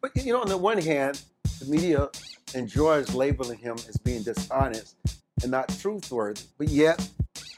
But you know, on the one hand, the media enjoys labeling him as being dishonest and not truthworthy, but yet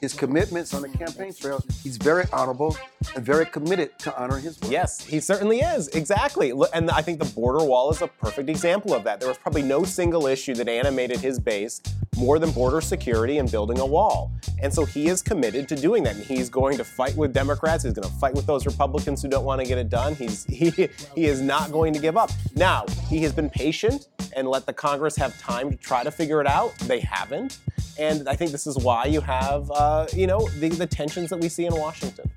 his commitments on the campaign trail, he's very honorable and very committed to honoring his word. Yes, he certainly is. Exactly. And I think the border wall is a perfect example of that. There was probably no single issue that animated his base more than border security and building a wall. And so he is committed to doing that. And he's going to fight with Democrats. He's going to fight with those Republicans who don't want to get it done. He's he he is not going to give up. Now, he has been patient and let the Congress have time to try to figure it out. They haven't. And I think this is why you have, uh, you know, the, the tensions that we see in Washington.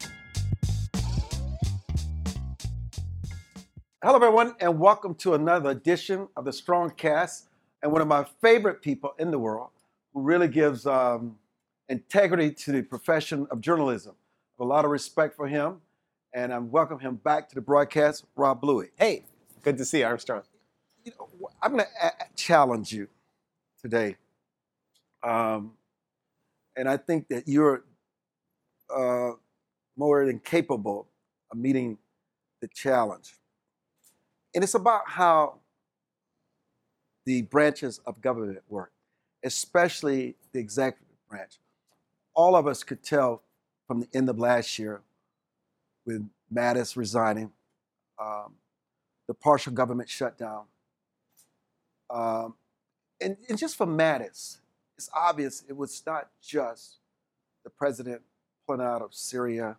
Hello, everyone, and welcome to another edition of the StrongCast. And one of my favorite people in the world who really gives um, integrity to the profession of journalism. A lot of respect for him, and I welcome him back to the broadcast, Rob Bluey. Hey, good to see you, Armstrong. You know, I'm going to challenge you today um, and I think that you're uh, more than capable of meeting the challenge. And it's about how the branches of government work, especially the executive branch. All of us could tell from the end of last year, with Mattis resigning, um, the partial government shutdown, um, and, and just for Mattis, it's obvious it was not just the president pulling out of Syria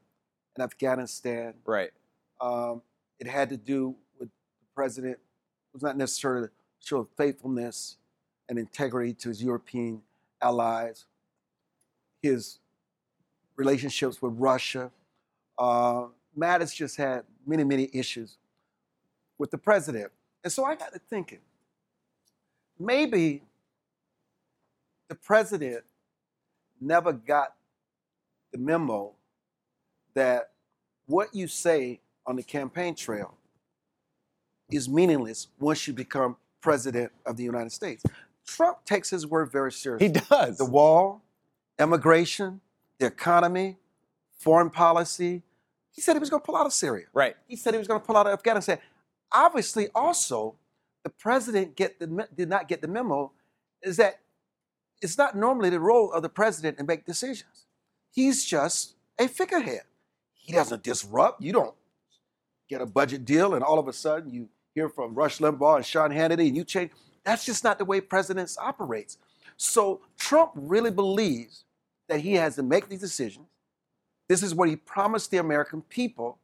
and Afghanistan. Right. Um, it had to do with the president it was not necessarily show faithfulness and integrity to his European allies, his relationships with Russia. Uh, Mattis just had many, many issues with the president. And so I got to thinking, maybe the president never got the memo that what you say on the campaign trail is meaningless once you become president of the United States. Trump takes his word very seriously. He does. The wall, immigration, the economy, foreign policy. He said he was going to pull out of Syria. Right. He said he was going to pull out of Afghanistan. Obviously, also, the president get the, did not get the memo is that it's not normally the role of the president to make decisions. He's just a figurehead. He doesn't disrupt. You don't get a budget deal and all of a sudden you hear from Rush Limbaugh and Sean Hannity and you change. That's just not the way presidents operates. So Trump really believes that he has to make these decisions. This is what he promised the American people.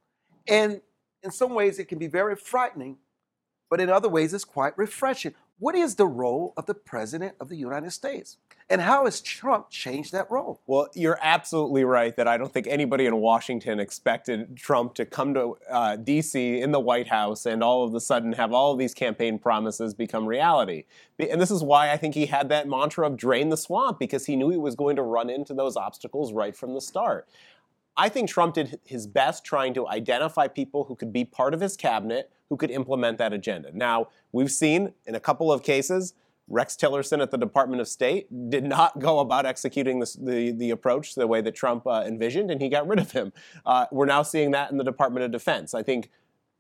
And in some ways, it can be very frightening, but in other ways, it's quite refreshing. What is the role of the President of the United States? And how has Trump changed that role? Well, you're absolutely right that I don't think anybody in Washington expected Trump to come to uh, D.C. in the White House and all of a sudden have all of these campaign promises become reality. And this is why I think he had that mantra of drain the swamp because he knew he was going to run into those obstacles right from the start. I think Trump did his best trying to identify people who could be part of his cabinet who could implement that agenda. Now, we've seen in a couple of cases, Rex Tillerson at the Department of State did not go about executing this, the, the approach the way that Trump uh, envisioned, and he got rid of him. Uh, we're now seeing that in the Department of Defense. I think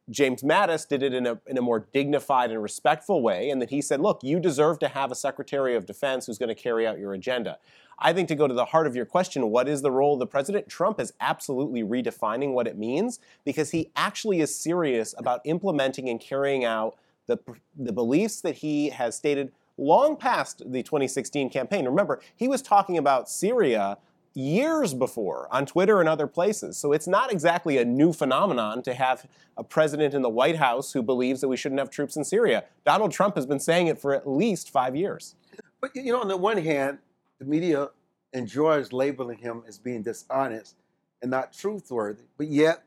James Mattis did it in a, in a more dignified and respectful way, and that he said, look, you deserve to have a Secretary of Defense who's going to carry out your agenda. I think to go to the heart of your question, what is the role of the president? Trump is absolutely redefining what it means because he actually is serious about implementing and carrying out the, the beliefs that he has stated long past the 2016 campaign. Remember, he was talking about Syria years before on Twitter and other places. So it's not exactly a new phenomenon to have a president in the White House who believes that we shouldn't have troops in Syria. Donald Trump has been saying it for at least five years. But you know, on the one hand, the media enjoys labeling him as being dishonest and not truthworthy, but yet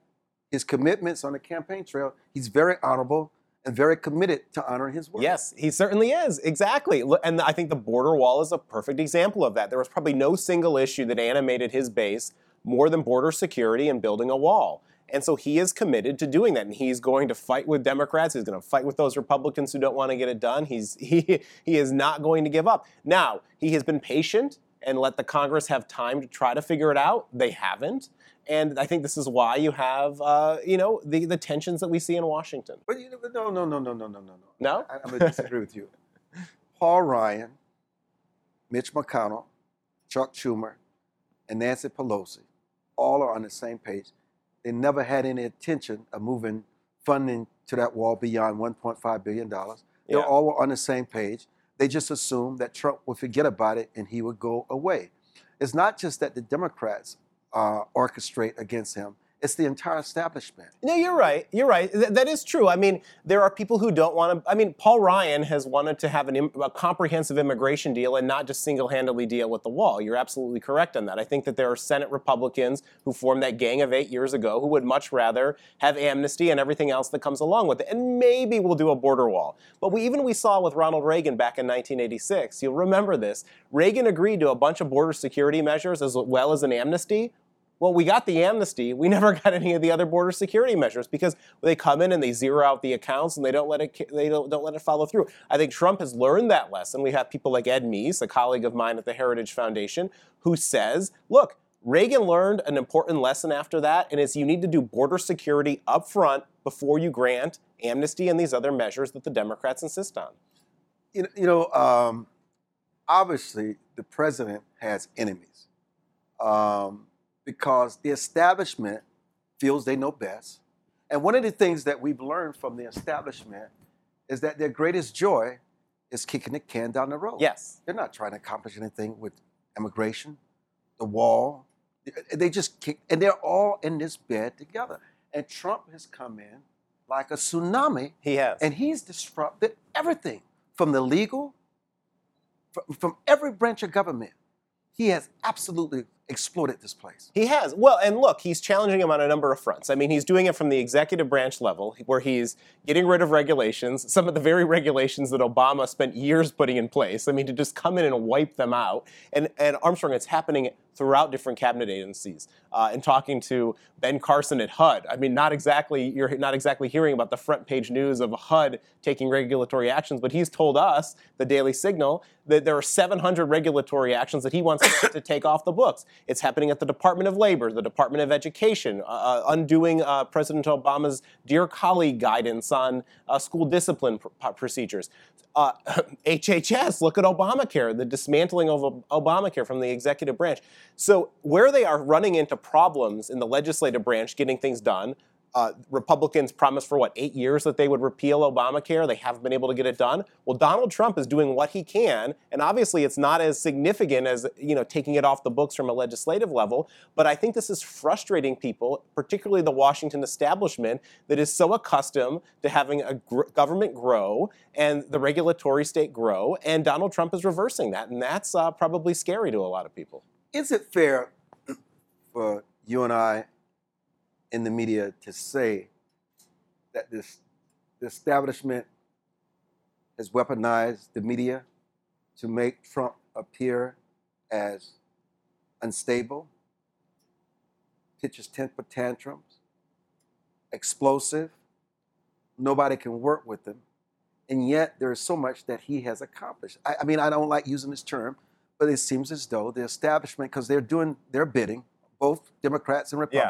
his commitments on the campaign trail, he's very honorable and very committed to honoring his word. Yes, he certainly is. Exactly. And I think the border wall is a perfect example of that. There was probably no single issue that animated his base more than border security and building a wall. And so he is committed to doing that. And he's going to fight with Democrats. He's going to fight with those Republicans who don't want to get it done. He's, he, he is not going to give up. Now, he has been patient and let the Congress have time to try to figure it out. They haven't. and I think this is why you have, uh, you know, the, the tensions that we see in Washington. But you know, no, no, no, no, no, no, no, no. No? I, I'm going to disagree with you. Paul Ryan, Mitch McConnell, Chuck Schumer, and Nancy Pelosi all are on the same page. They never had any intention of moving funding to that wall beyond $1.5 billion. They Yeah. all were on the same page. They just assumed that Trump would forget about it and he would go away. It's not just that the Democrats uh, orchestrate against him, it's the entire establishment. No, you're right. You're right. Th- that is true. I mean, there are people who don't want to. I mean, Paul Ryan has wanted to have im- a comprehensive immigration deal and not just single handedly deal with the wall. You're absolutely correct on that. I think that there are Senate Republicans who formed that gang of eight years ago who would much rather have amnesty and everything else that comes along with it. And maybe we'll do a border wall. But we even we saw with Ronald Reagan back in 1986. You'll remember this. Reagan agreed to a bunch of border security measures as well as an amnesty. Well, we got the amnesty. We never got any of the other border security measures because they come in and they zero out the accounts and they don't let it they don't, don't let it follow through. I think Trump has learned that lesson. We have people like Ed Meese, a colleague of mine at the Heritage Foundation, who says, "Look, Reagan learned an important lesson after that, and it's you need to do border security up front before you grant amnesty and these other measures that the Democrats insist on." you know, um, obviously the president has enemies um, because the establishment feels they know best. And one of the things that we've learned from the establishment is that their greatest joy is kicking the can down the road. Yes. They're not trying to accomplish anything with immigration, the wall. They just kick, and they're all in this bed together. And Trump has come in like a tsunami He has. and he's disrupted everything from the legal, from, from every branch of government. He has absolutely exploited this place. He has. Well, and look, he's challenging him on a number of fronts. I mean, he's doing it from the executive branch level, where he's getting rid of regulations, some of the very regulations that Obama spent years putting in place. I mean, to just come in and wipe them out. And, and Armstrong, it's happening throughout different cabinet agencies. Uh, and talking to Ben Carson at HUD, I mean, not exactly you're not exactly hearing about the front page news of HUD taking regulatory actions, but he's told us, the Daily Signal, that there are 700 regulatory actions that he wants to take off the books. It's happening at the Department of Labor, the Department of Education, uh, uh, undoing uh, President Obama's dear colleague guidance on uh, school discipline pr- pr- procedures. Uh, HHS, look at Obamacare, the dismantling of Obamacare from the executive branch. So, where they are running into problems in the legislative branch getting things done, uh, Republicans promised for what eight years that they would repeal Obamacare. They haven't been able to get it done. Well, Donald Trump is doing what he can, and obviously it's not as significant as you know taking it off the books from a legislative level. But I think this is frustrating people, particularly the Washington establishment, that is so accustomed to having a gr- government grow and the regulatory state grow, and Donald Trump is reversing that, and that's uh, probably scary to a lot of people. Is it fair for you and I in the media to say that this the establishment has weaponized the media to make Trump appear as unstable, pitches temper tantrums, explosive, nobody can work with him, and yet there is so much that he has accomplished. I, I mean, I don't like using this term, but it seems as though the establishment, because they're doing their bidding, both Democrats and Yeah.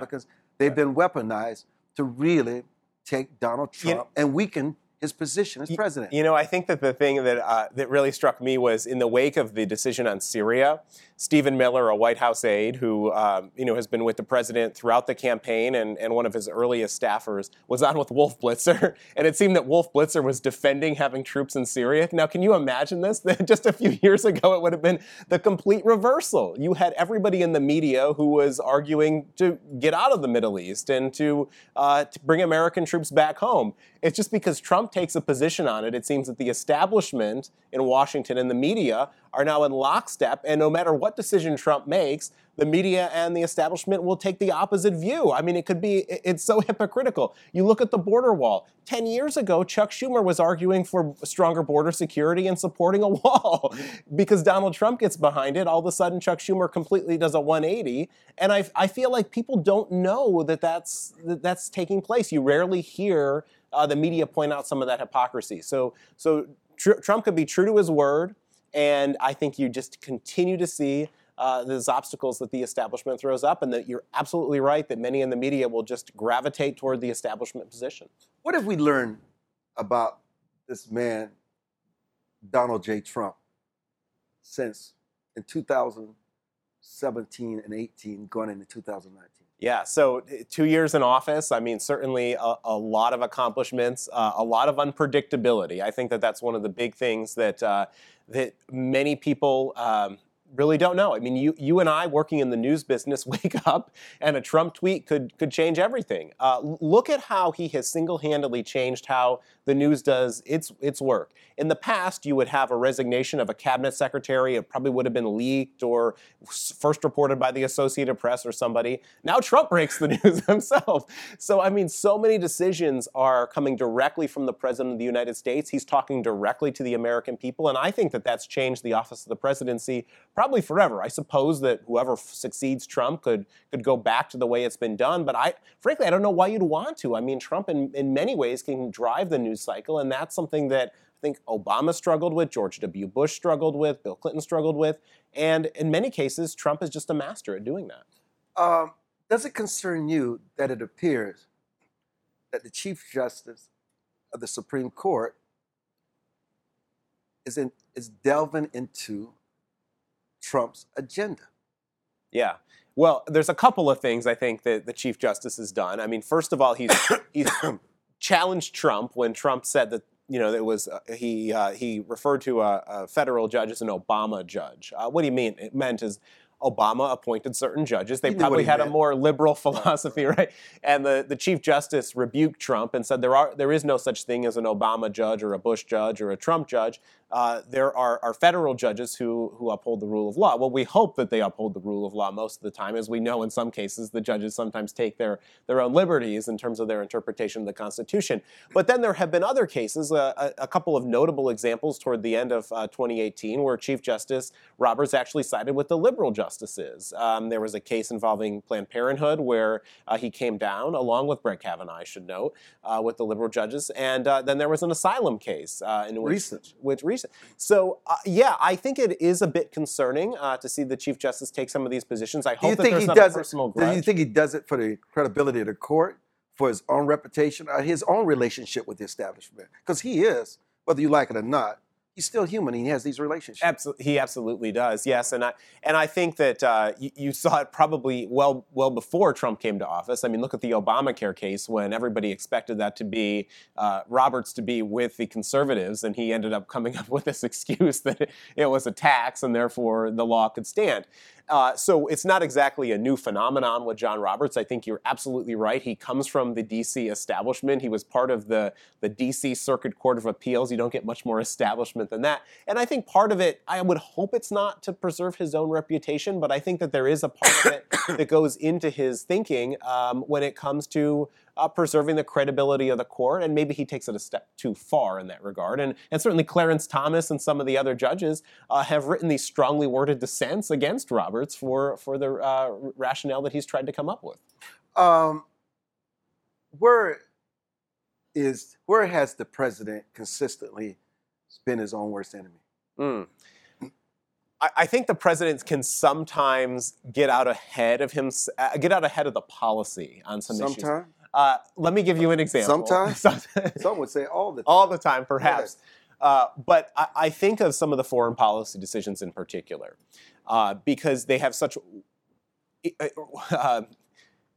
They've been weaponized to really take Donald You Trump and weaken his position as president. You know, I think that the thing that uh, that really struck me was in the wake of the decision on Syria, Stephen Miller, a White House aide who um, you know has been with the president throughout the campaign and, and one of his earliest staffers, was on with Wolf Blitzer, and it seemed that Wolf Blitzer was defending having troops in Syria. Now, can you imagine this? Just a few years ago, it would have been the complete reversal. You had everybody in the media who was arguing to get out of the Middle East and to, uh, to bring American troops back home. It's just because Trump takes a position on it, it seems that the establishment in Washington and the media are now in lockstep, and no matter what decision Trump makes, the media and the establishment will take the opposite view. I mean, it could be, it's so hypocritical. You look at the border wall. 10 years ago, Chuck Schumer was arguing for stronger border security and supporting a wall. because Donald Trump gets behind it, all of a sudden, Chuck Schumer completely does a 180. And I, I feel like people don't know that that's, that that's taking place. You rarely hear uh, the media point out some of that hypocrisy. So, so tr- Trump could be true to his word, and I think you just continue to see uh, those obstacles that the establishment throws up, and that you're absolutely right that many in the media will just gravitate toward the establishment position. What have we learned about this man, Donald J. Trump, since in 2017 and 18, going into 2019? Yeah, so uh, two years in office, I mean, certainly a, a lot of accomplishments, uh, a lot of unpredictability. I think that that's one of the big things that uh, that many people um, really don't know. I mean, you you and I working in the news business wake up and a Trump tweet could could change everything. Uh, look at how he has single-handedly changed how the news does its its work. In the past, you would have a resignation of a cabinet secretary. It probably would have been leaked or first reported by the Associated Press or somebody. Now Trump breaks the news himself. So I mean, so many decisions are coming directly from the president of the United States. He's talking directly to the American people, and I think that that's changed the office of the presidency probably forever. I suppose that whoever succeeds Trump could could go back to the way it's been done, but I frankly I don't know why you'd want to. I mean, Trump in, in many ways can drive the news cycle, and that's something that I think Obama struggled with, George W. Bush struggled with, Bill Clinton struggled with, and in many cases, Trump is just a master at doing that. Um, does it concern you that it appears that the Chief Justice of the Supreme Court is in, is delving into Trump's agenda. Yeah. Well, there's a couple of things I think that the Chief Justice has done. I mean, first of all, he's he's challenged Trump when Trump said that you know it was uh, he uh, he referred to a, a, federal judge as an Obama judge. Uh, what do you mean? It meant is Obama appointed certain judges. They probably had meant. a more liberal philosophy, right? And the, the Chief Justice rebuked Trump and said there are there is no such thing as an Obama judge or a Bush judge or a Trump judge uh, there are, are federal judges who, who uphold the rule of law. Well, we hope that they uphold the rule of law most of the time. As we know, in some cases, the judges sometimes take their, their own liberties in terms of their interpretation of the Constitution. But then there have been other cases, uh, a, a, couple of notable examples toward the end of uh, 2018, where Chief Justice Roberts actually sided with the liberal justices. Um, there was a case involving Planned Parenthood where uh, he came down, along with Brett Kavanaugh, I should note, uh, with the liberal judges. And uh, then there was an asylum case in which, recent. which recent. So uh, yeah, I think it is a bit concerning uh, to see the Chief Justice take some of these positions. I hope that there's not a personal it, Do you think he does it for the credibility of the court, for his own reputation, or his own relationship with the establishment? Because he is, whether you like it or not, he's still human. he has these relationships. Absolutely, he absolutely does. Yes, and I and I think that uh, you, you, saw it probably well well before Trump came to office. I mean, look at the Obamacare case when everybody expected that to be uh, Roberts to be with the conservatives, and he ended up coming up with this excuse that it was a tax and therefore the law could stand. Uh, so it's not exactly a new phenomenon with John Roberts. I think you're absolutely right. He comes from the D.C. establishment. He was part of the, the D.C. Circuit Court of Appeals. You don't get much more establishment than that. And I think part of it, I would hope it's not to preserve his own reputation, but I think that there is a part of it that goes into his thinking um, when it comes to uh, preserving the credibility of the court, and maybe he takes it a step too far in that regard. And, and certainly Clarence Thomas and some of the other judges uh, have written these strongly worded dissents against Roberts for, for the uh, rationale that he's tried to come up with. Um, where is where has the president consistently been his own worst enemy? Mm. I think the president can sometimes get out ahead of him, uh, get out ahead of the policy on some Sometime? issues. Uh, let me give you an example. Sometimes, some would say all the time. All the time, perhaps. Uh, but I, I, think of some of the foreign policy decisions in particular uh, because they have such uh, uh,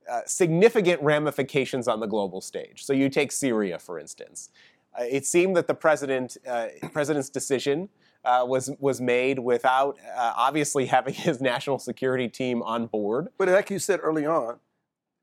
uh, significant ramifications on the global stage. So you take Syria, for instance. it seemed that the president, president's decision uh, was was made without uh, obviously having his national security team on board. But like you said early on,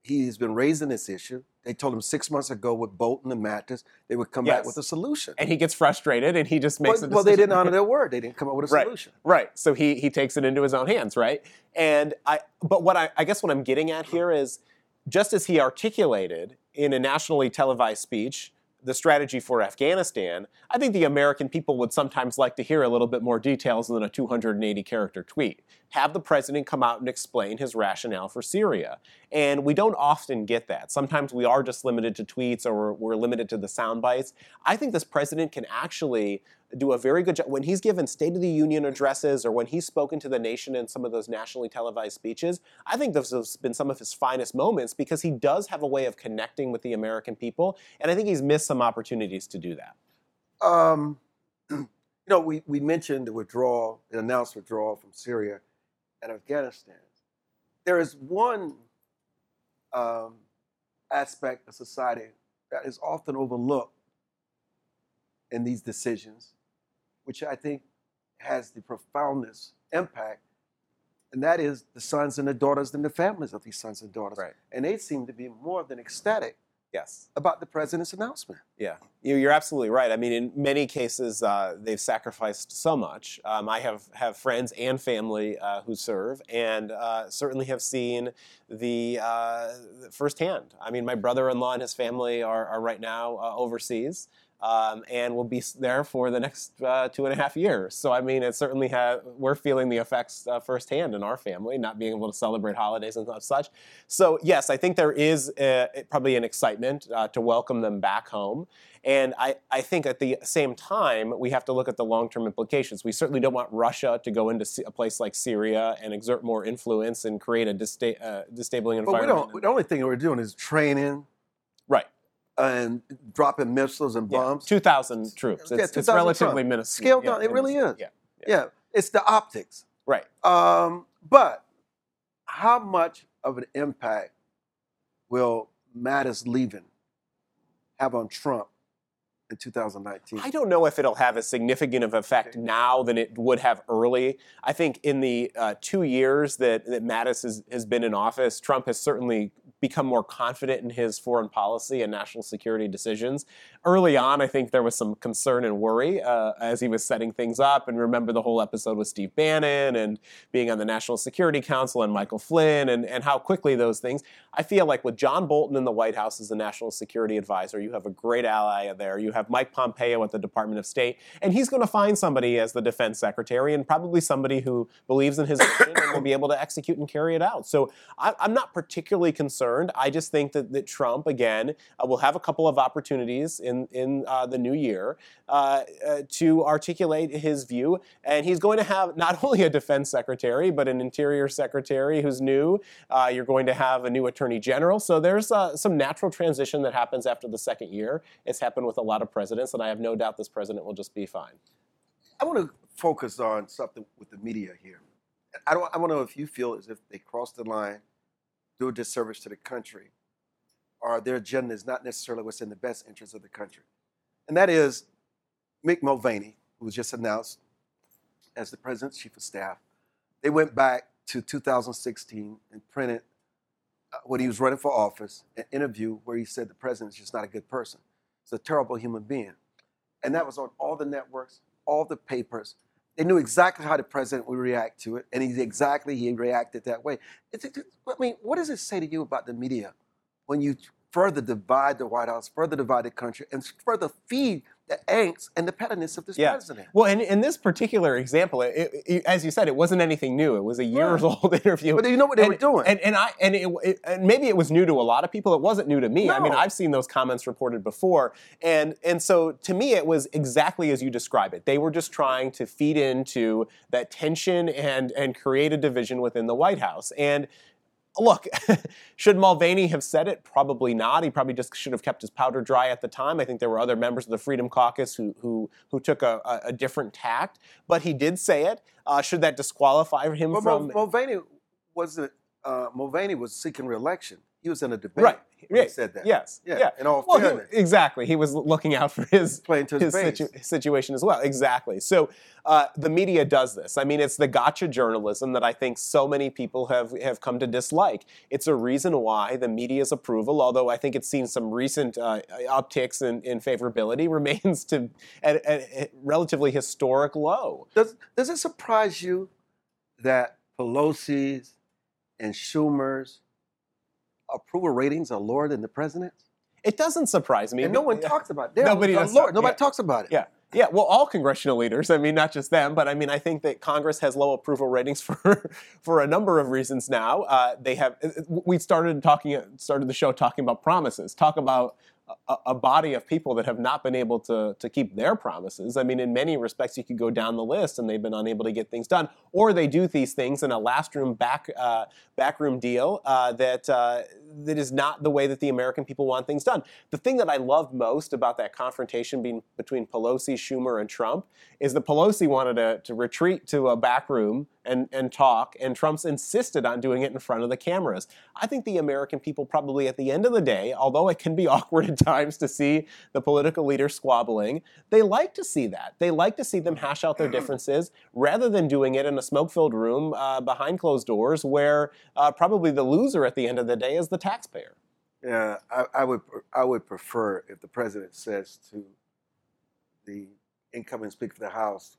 he's been raising this issue. They told him six months ago with Bolton and Mattis, they would come yes. back with a solution. And he gets frustrated and he just makes well, Well, they didn't honor their word. They didn't come up with a right. solution. Right. So he he takes it into his own hands, right? And I but what I, I guess what I'm getting at here is just as he articulated in a nationally televised speech the strategy for Afghanistan, I think the American people would sometimes like to hear a little bit more details than a 280 character tweet. Have the president come out and explain his rationale for Syria. And we don't often get that. Sometimes we are just limited to tweets or we're, limited to the sound bites. I think this president can actually do a very good job. When he's given State of the Union addresses or when he's spoken to the nation in some of those nationally televised speeches, I think those have been some of his finest moments because he does have a way of connecting with the American people. And I think he's missed some opportunities to do that. Um, you know, we, we mentioned the withdrawal, the announced withdrawal from Syria and Afghanistan. There is one um, aspect of society that is often overlooked in these decisions, which I think has the profoundest impact, and that is the sons and the daughters and the families of these sons and daughters. Right. And they seem to be more than ecstatic Yes. about the president's announcement. Yeah, You- you're absolutely right. I mean, in many cases, uh, they've sacrificed so much. Um, I have have friends and family uh, who serve, and uh, certainly have seen the uh, firsthand. I mean, my brother-in-law and his family are, are right now uh, overseas. Um, and will be there for the next uh, two and a half years. So I mean, it certainly ha- we're feeling the effects uh, firsthand in our family, not being able to celebrate holidays and such. So yes, I think there is uh probably an excitement uh, to welcome them back home. And I, I think at the same time, we have to look at the long term implications. We certainly don't want Russia to go into a place like Syria and exert more influence and create a dista- uh, disabling But we don't. The only thing we're doing is training right. And dropping missiles and Yeah. bombs. 2,000 troops. Yeah, It's, it's relatively troops. minuscule. Scaled Yeah, down. It really is. Yeah. Yeah, it's the optics. Right. Um, but how much of an impact will Mattis leaving have on Trump in 2019? I don't know if it'll have as significant of effect now than it would have early. I think in the uh, two years that, that Mattis has, has been in office, Trump has certainly become more confident in his foreign policy and national security decisions. Early on, I think there was some concern and worry uh, as he was setting things up. And remember the whole episode with Steve Bannon and being on the National Security Council and Michael Flynn and, and how quickly those things. I feel like with John Bolton in the White House as the national security advisor, you have a great ally there. You have Mike Pompeo at the Department of State, and he's going to find somebody as the defense secretary and probably somebody who believes in his vision and will be able to execute and carry it out. So I, I'm not particularly concerned. I just think that, that Trump, again, uh, will have a couple of opportunities in, in uh, the new year uh, uh, to articulate his view. And he's going to have not only a defense secretary, but an interior secretary who's new. Uh, you're going to have a new attorney general. So there's uh, some natural transition that happens after the second year. It's happened with a lot of presidents, and I have no doubt this president will just be fine. I want to focus on something with the media here. I don't. I want to know if you feel as if they crossed the line, do a disservice to the country, or their agenda is not necessarily what's in the best interest of the country. And that is Mick Mulvaney, who was just announced as the president's chief of staff. They went back to 2016 and printed uh, when he was running for office an interview where he said the president's just not a good person. He's a terrible human being. And that was on all the networks, all the papers. They knew exactly how the president would react to it, and he exactly he reacted that way. It's, it's, I mean, what does it say to you about the media when you further divide the White House, further divide the country, and further feed the angst and the pettiness of this Yeah. president? Well, in, in this particular example, it, it- as you said, it wasn't anything new. It was a years old interview. But you know what they and, were doing. And, and I and, it, and maybe it was new to a lot of people. It wasn't new to me. I mean, I've seen those comments reported before, and and so to me, it was exactly as you describe it. They were just trying to feed into that tension and and create a division within the White House. And look, should Mulvaney have said it? Probably not. He probably just should have kept his powder dry at the time. I think there were other members of the Freedom Caucus who who who took a, a, different tact, but he did say it. Uh, should that disqualify him But from? Mulvaney wasn't. Uh, Mulvaney was seeking reelection. He was in a debate. Right. he said that. Yes. Yeah. Yeah. In all Well, he- fairness, exactly. He was looking out for his playing to his, his situ- situation as well. Exactly. So uh, the media does this. I mean, it's the gotcha journalism that I think so many people have have come to dislike. It's a reason why the media's approval, although I think it's seen some recent uh, upticks in, in favorability, remains to at, at a relatively historic low. Does Does it surprise you that Pelosi's and Schumer's approval ratings are lower than the president's? It doesn't surprise me. And no one Yeah. talks about it. They're Nobody does lower. Nobody yeah. talks about it. Yeah. Yeah, well, all congressional leaders. I mean, not just them, but I mean, I think that Congress has low approval ratings for for a number of reasons now. Uh, they have. We started talking, started the show talking about promises. Talk about a, a, body of people that have not been able to, to keep their promises. I mean, in many respects, you could go down the list and they've been unable to get things done, or they do these things in a last room back uh, backroom deal uh, that uh, that is not the way that the American people want things done. The thing that I love most about that confrontation being, between Pelosi, Schumer, and Trump is that Pelosi wanted to, to retreat to a back room and, and talk, and Trump's insisted on doing it in front of the cameras. I think the American people probably at the end of the day, although it can be awkward at times to see the political leaders squabbling, they like to see that. They like to see them hash out their differences rather than doing it in a smoke filled room uh, behind closed doors where uh, probably the loser at the end of the day is the taxpayer. Yeah, I, I would I would prefer if the president says to the incoming Speaker of the House,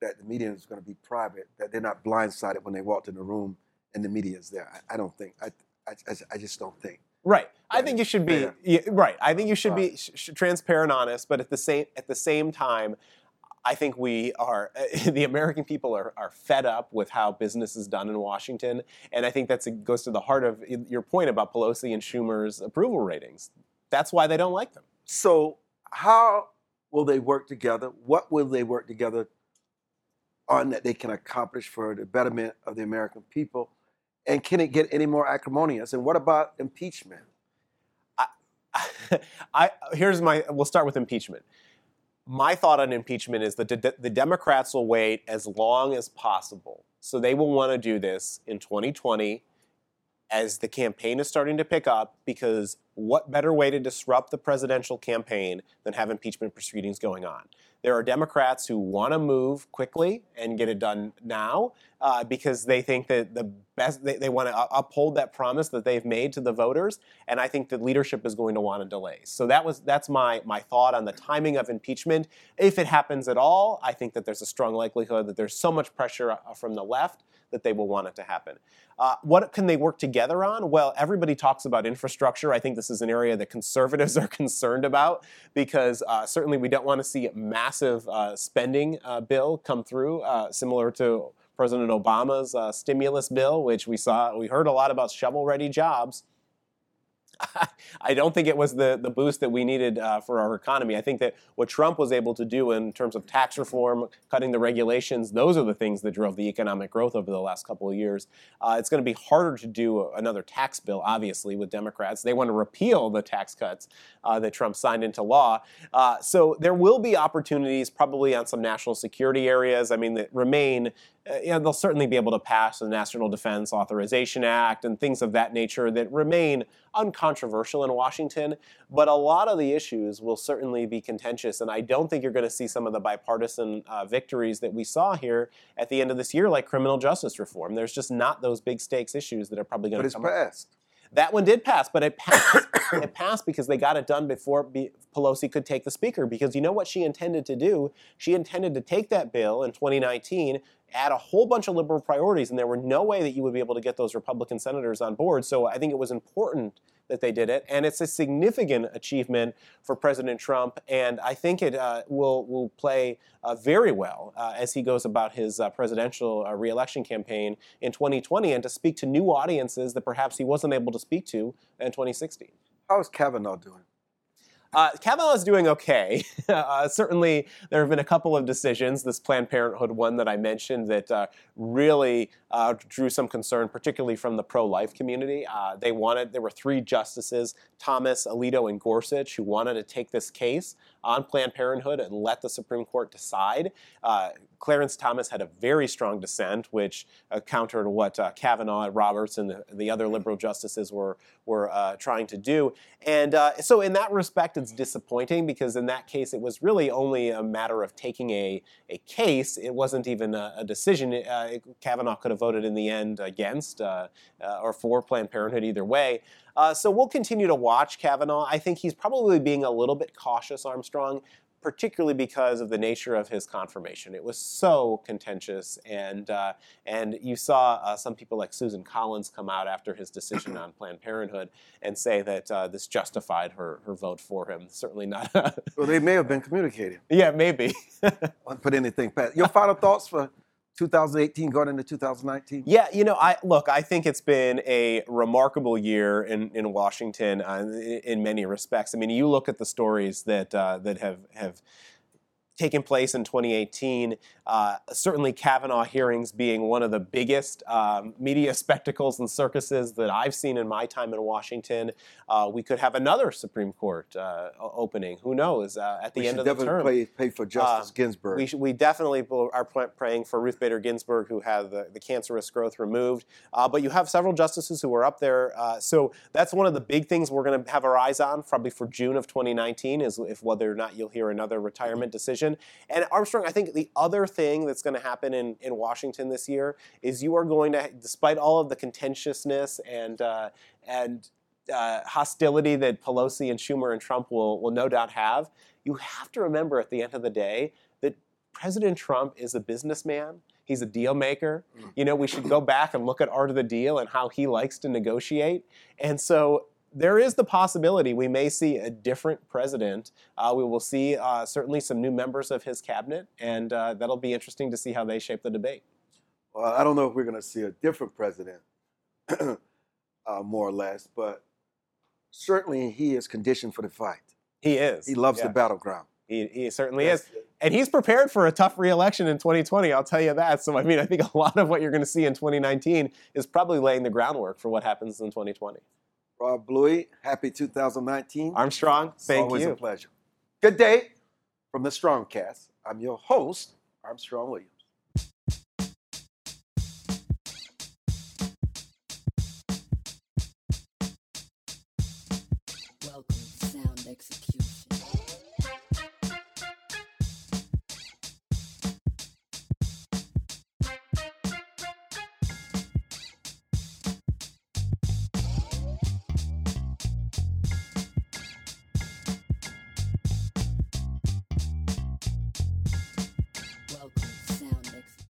that the media is going to be private, that they're not blindsided when they walked in the room and the media is there. I, I don't think. I, I, I just don't think. Right. I think you should be yeah, right. I think you should be sh- transparent, honest, but at the same at the same time, I think we are the American people are, are fed up with how business is done in Washington, and I think that goes to the heart of your point about Pelosi and Schumer's approval ratings. That's why they don't like them. So, how will they work together? What will they work together on that they can accomplish for the betterment of the American people? And can it get any more acrimonious? And what about impeachment? I, I, here's my. We'll start with impeachment. My thought on impeachment is that the, the Democrats will wait as long as possible. So they will want to do this in 2020 as the campaign is starting to pick up because what better way to disrupt the presidential campaign than have impeachment proceedings going on? There are Democrats who want to move quickly and get it done now uh, because they think that the best they, they want to uphold that promise that they've made to the voters, and I think that leadership is going to want to delay. So that was that's my my thought on the timing of impeachment. If it happens at all, I think that there's a strong likelihood that there's so much pressure uh, from the left that they will want it to happen. Uh, what can they work together on? Well, everybody talks about infrastructure. I think this is an area that conservatives are concerned about because uh, certainly we don't want to see a massive uh, spending uh, bill come through, uh, similar to President Obama's uh, stimulus bill, which we saw, we heard a lot about shovel ready jobs. I don't think it was the, the boost that we needed uh, for our economy. I think that what Trump was able to do in terms of tax reform, cutting the regulations, those are the things that drove the economic growth over the last couple of years. Uh, it's going to be harder to do another tax bill, obviously, with Democrats. They want to repeal the tax cuts uh, that Trump signed into law. Uh, so there will be opportunities, probably on some national security areas. I mean, that remain you know, they'll certainly be able to pass the National Defense Authorization Act and things of that nature that remain uncontroversial in Washington. But a lot of the issues will certainly be contentious, and I don't think you're going to see some of the bipartisan uh, victories that we saw here at the end of this year, like criminal justice reform. There's just not those big stakes issues that are probably going to come. But it's passed. Up. That one did pass, but it passed. it passed because they got it done before Pelosi could take the speaker. Because you know what she intended to do? She intended to take that bill in 2019, add a whole bunch of liberal priorities, and there were no way that you would be able to get those Republican senators on board. So I think it was important that they did it, and it's a significant achievement for President Trump. And I think it uh, will will play uh, very well uh, as he goes about his uh, presidential uh, reelection campaign in 2020, and to speak to new audiences that perhaps he wasn't able to speak to in 2016. How is Kavanaugh doing? Uh, Kavanaugh is doing okay. uh, certainly, there have been a couple of decisions, this Planned Parenthood one that I mentioned, that uh, really uh, drew some concern, particularly from the pro life community. Uh, they wanted, there were three justices, Thomas, Alito, and Gorsuch, who wanted to take this case on Planned Parenthood and let the Supreme Court decide. Uh, Clarence Thomas had a very strong dissent, which countered what Kavanaugh, Roberts, and the, the, other liberal justices were were trying to do. And so, in that respect, it's disappointing because in that case, it was really only a matter of taking a, a case. It wasn't even a, a decision. Uh, Kavanaugh could have voted in the end against uh, or for Planned Parenthood either way. Uh, so we'll continue to watch Kavanaugh. I think he's probably being a little bit cautious, Armstrong, particularly because of the nature of his confirmation. It was so contentious, and uh, and you saw uh, some people like Susan Collins come out after his decision on Planned Parenthood and say that uh, this justified her her vote for him. Certainly not. well, they may have been communicating. Yeah, maybe. put anything past. Your final thoughts for 2018 going into 2019? Yeah, you know, I look. I think it's been a remarkable year in in Washington uh, in, in many respects. I mean, you look at the stories that uh, that have have taken place in 2018. Uh, certainly, Kavanaugh hearings being one of the biggest um, media spectacles and circuses that I've seen in my time in Washington. Uh, we could have another Supreme Court uh, opening. Who knows? Uh, at the we end of the term, pay, pay for Justice Ginsburg. We, should, we definitely are praying for Ruth Bader Ginsburg, who had the, the cancerous growth removed. Uh, but you have several justices who are up there, uh, so that's one of the big things we're going to have our eyes on, probably for June of 2019, is if whether or not you'll hear another retirement decision. And Armstrong, I think the other thing that's going to happen in, in Washington this year is you are going to, despite all of the contentiousness and uh, and uh, hostility that Pelosi and Schumer and Trump will will no doubt have, you have to remember at the end of the day that President Trump is a businessman. He's a deal maker. Mm. You know, we should go back and look at art of the deal and how he likes to negotiate. And so there is the possibility we may see a different president. Uh, we will see uh, certainly some new members of his cabinet, and uh, that'll be interesting to see how they shape the debate. Well, I don't know if we're going to see a different president, uh, more or less, but certainly he is conditioned for the fight. He is. He loves yeah. the battleground. He, he certainly is. And he's prepared for a tough reelection in 2020, I'll tell you that. So, I mean, I think a lot of what you're going to see in 2019 is probably laying the groundwork for what happens in 2020. Rob Bluey, happy 2019. Armstrong, thank Always you. Always a pleasure. Good day from the Strongcast. I'm your host, Armstrong Williams.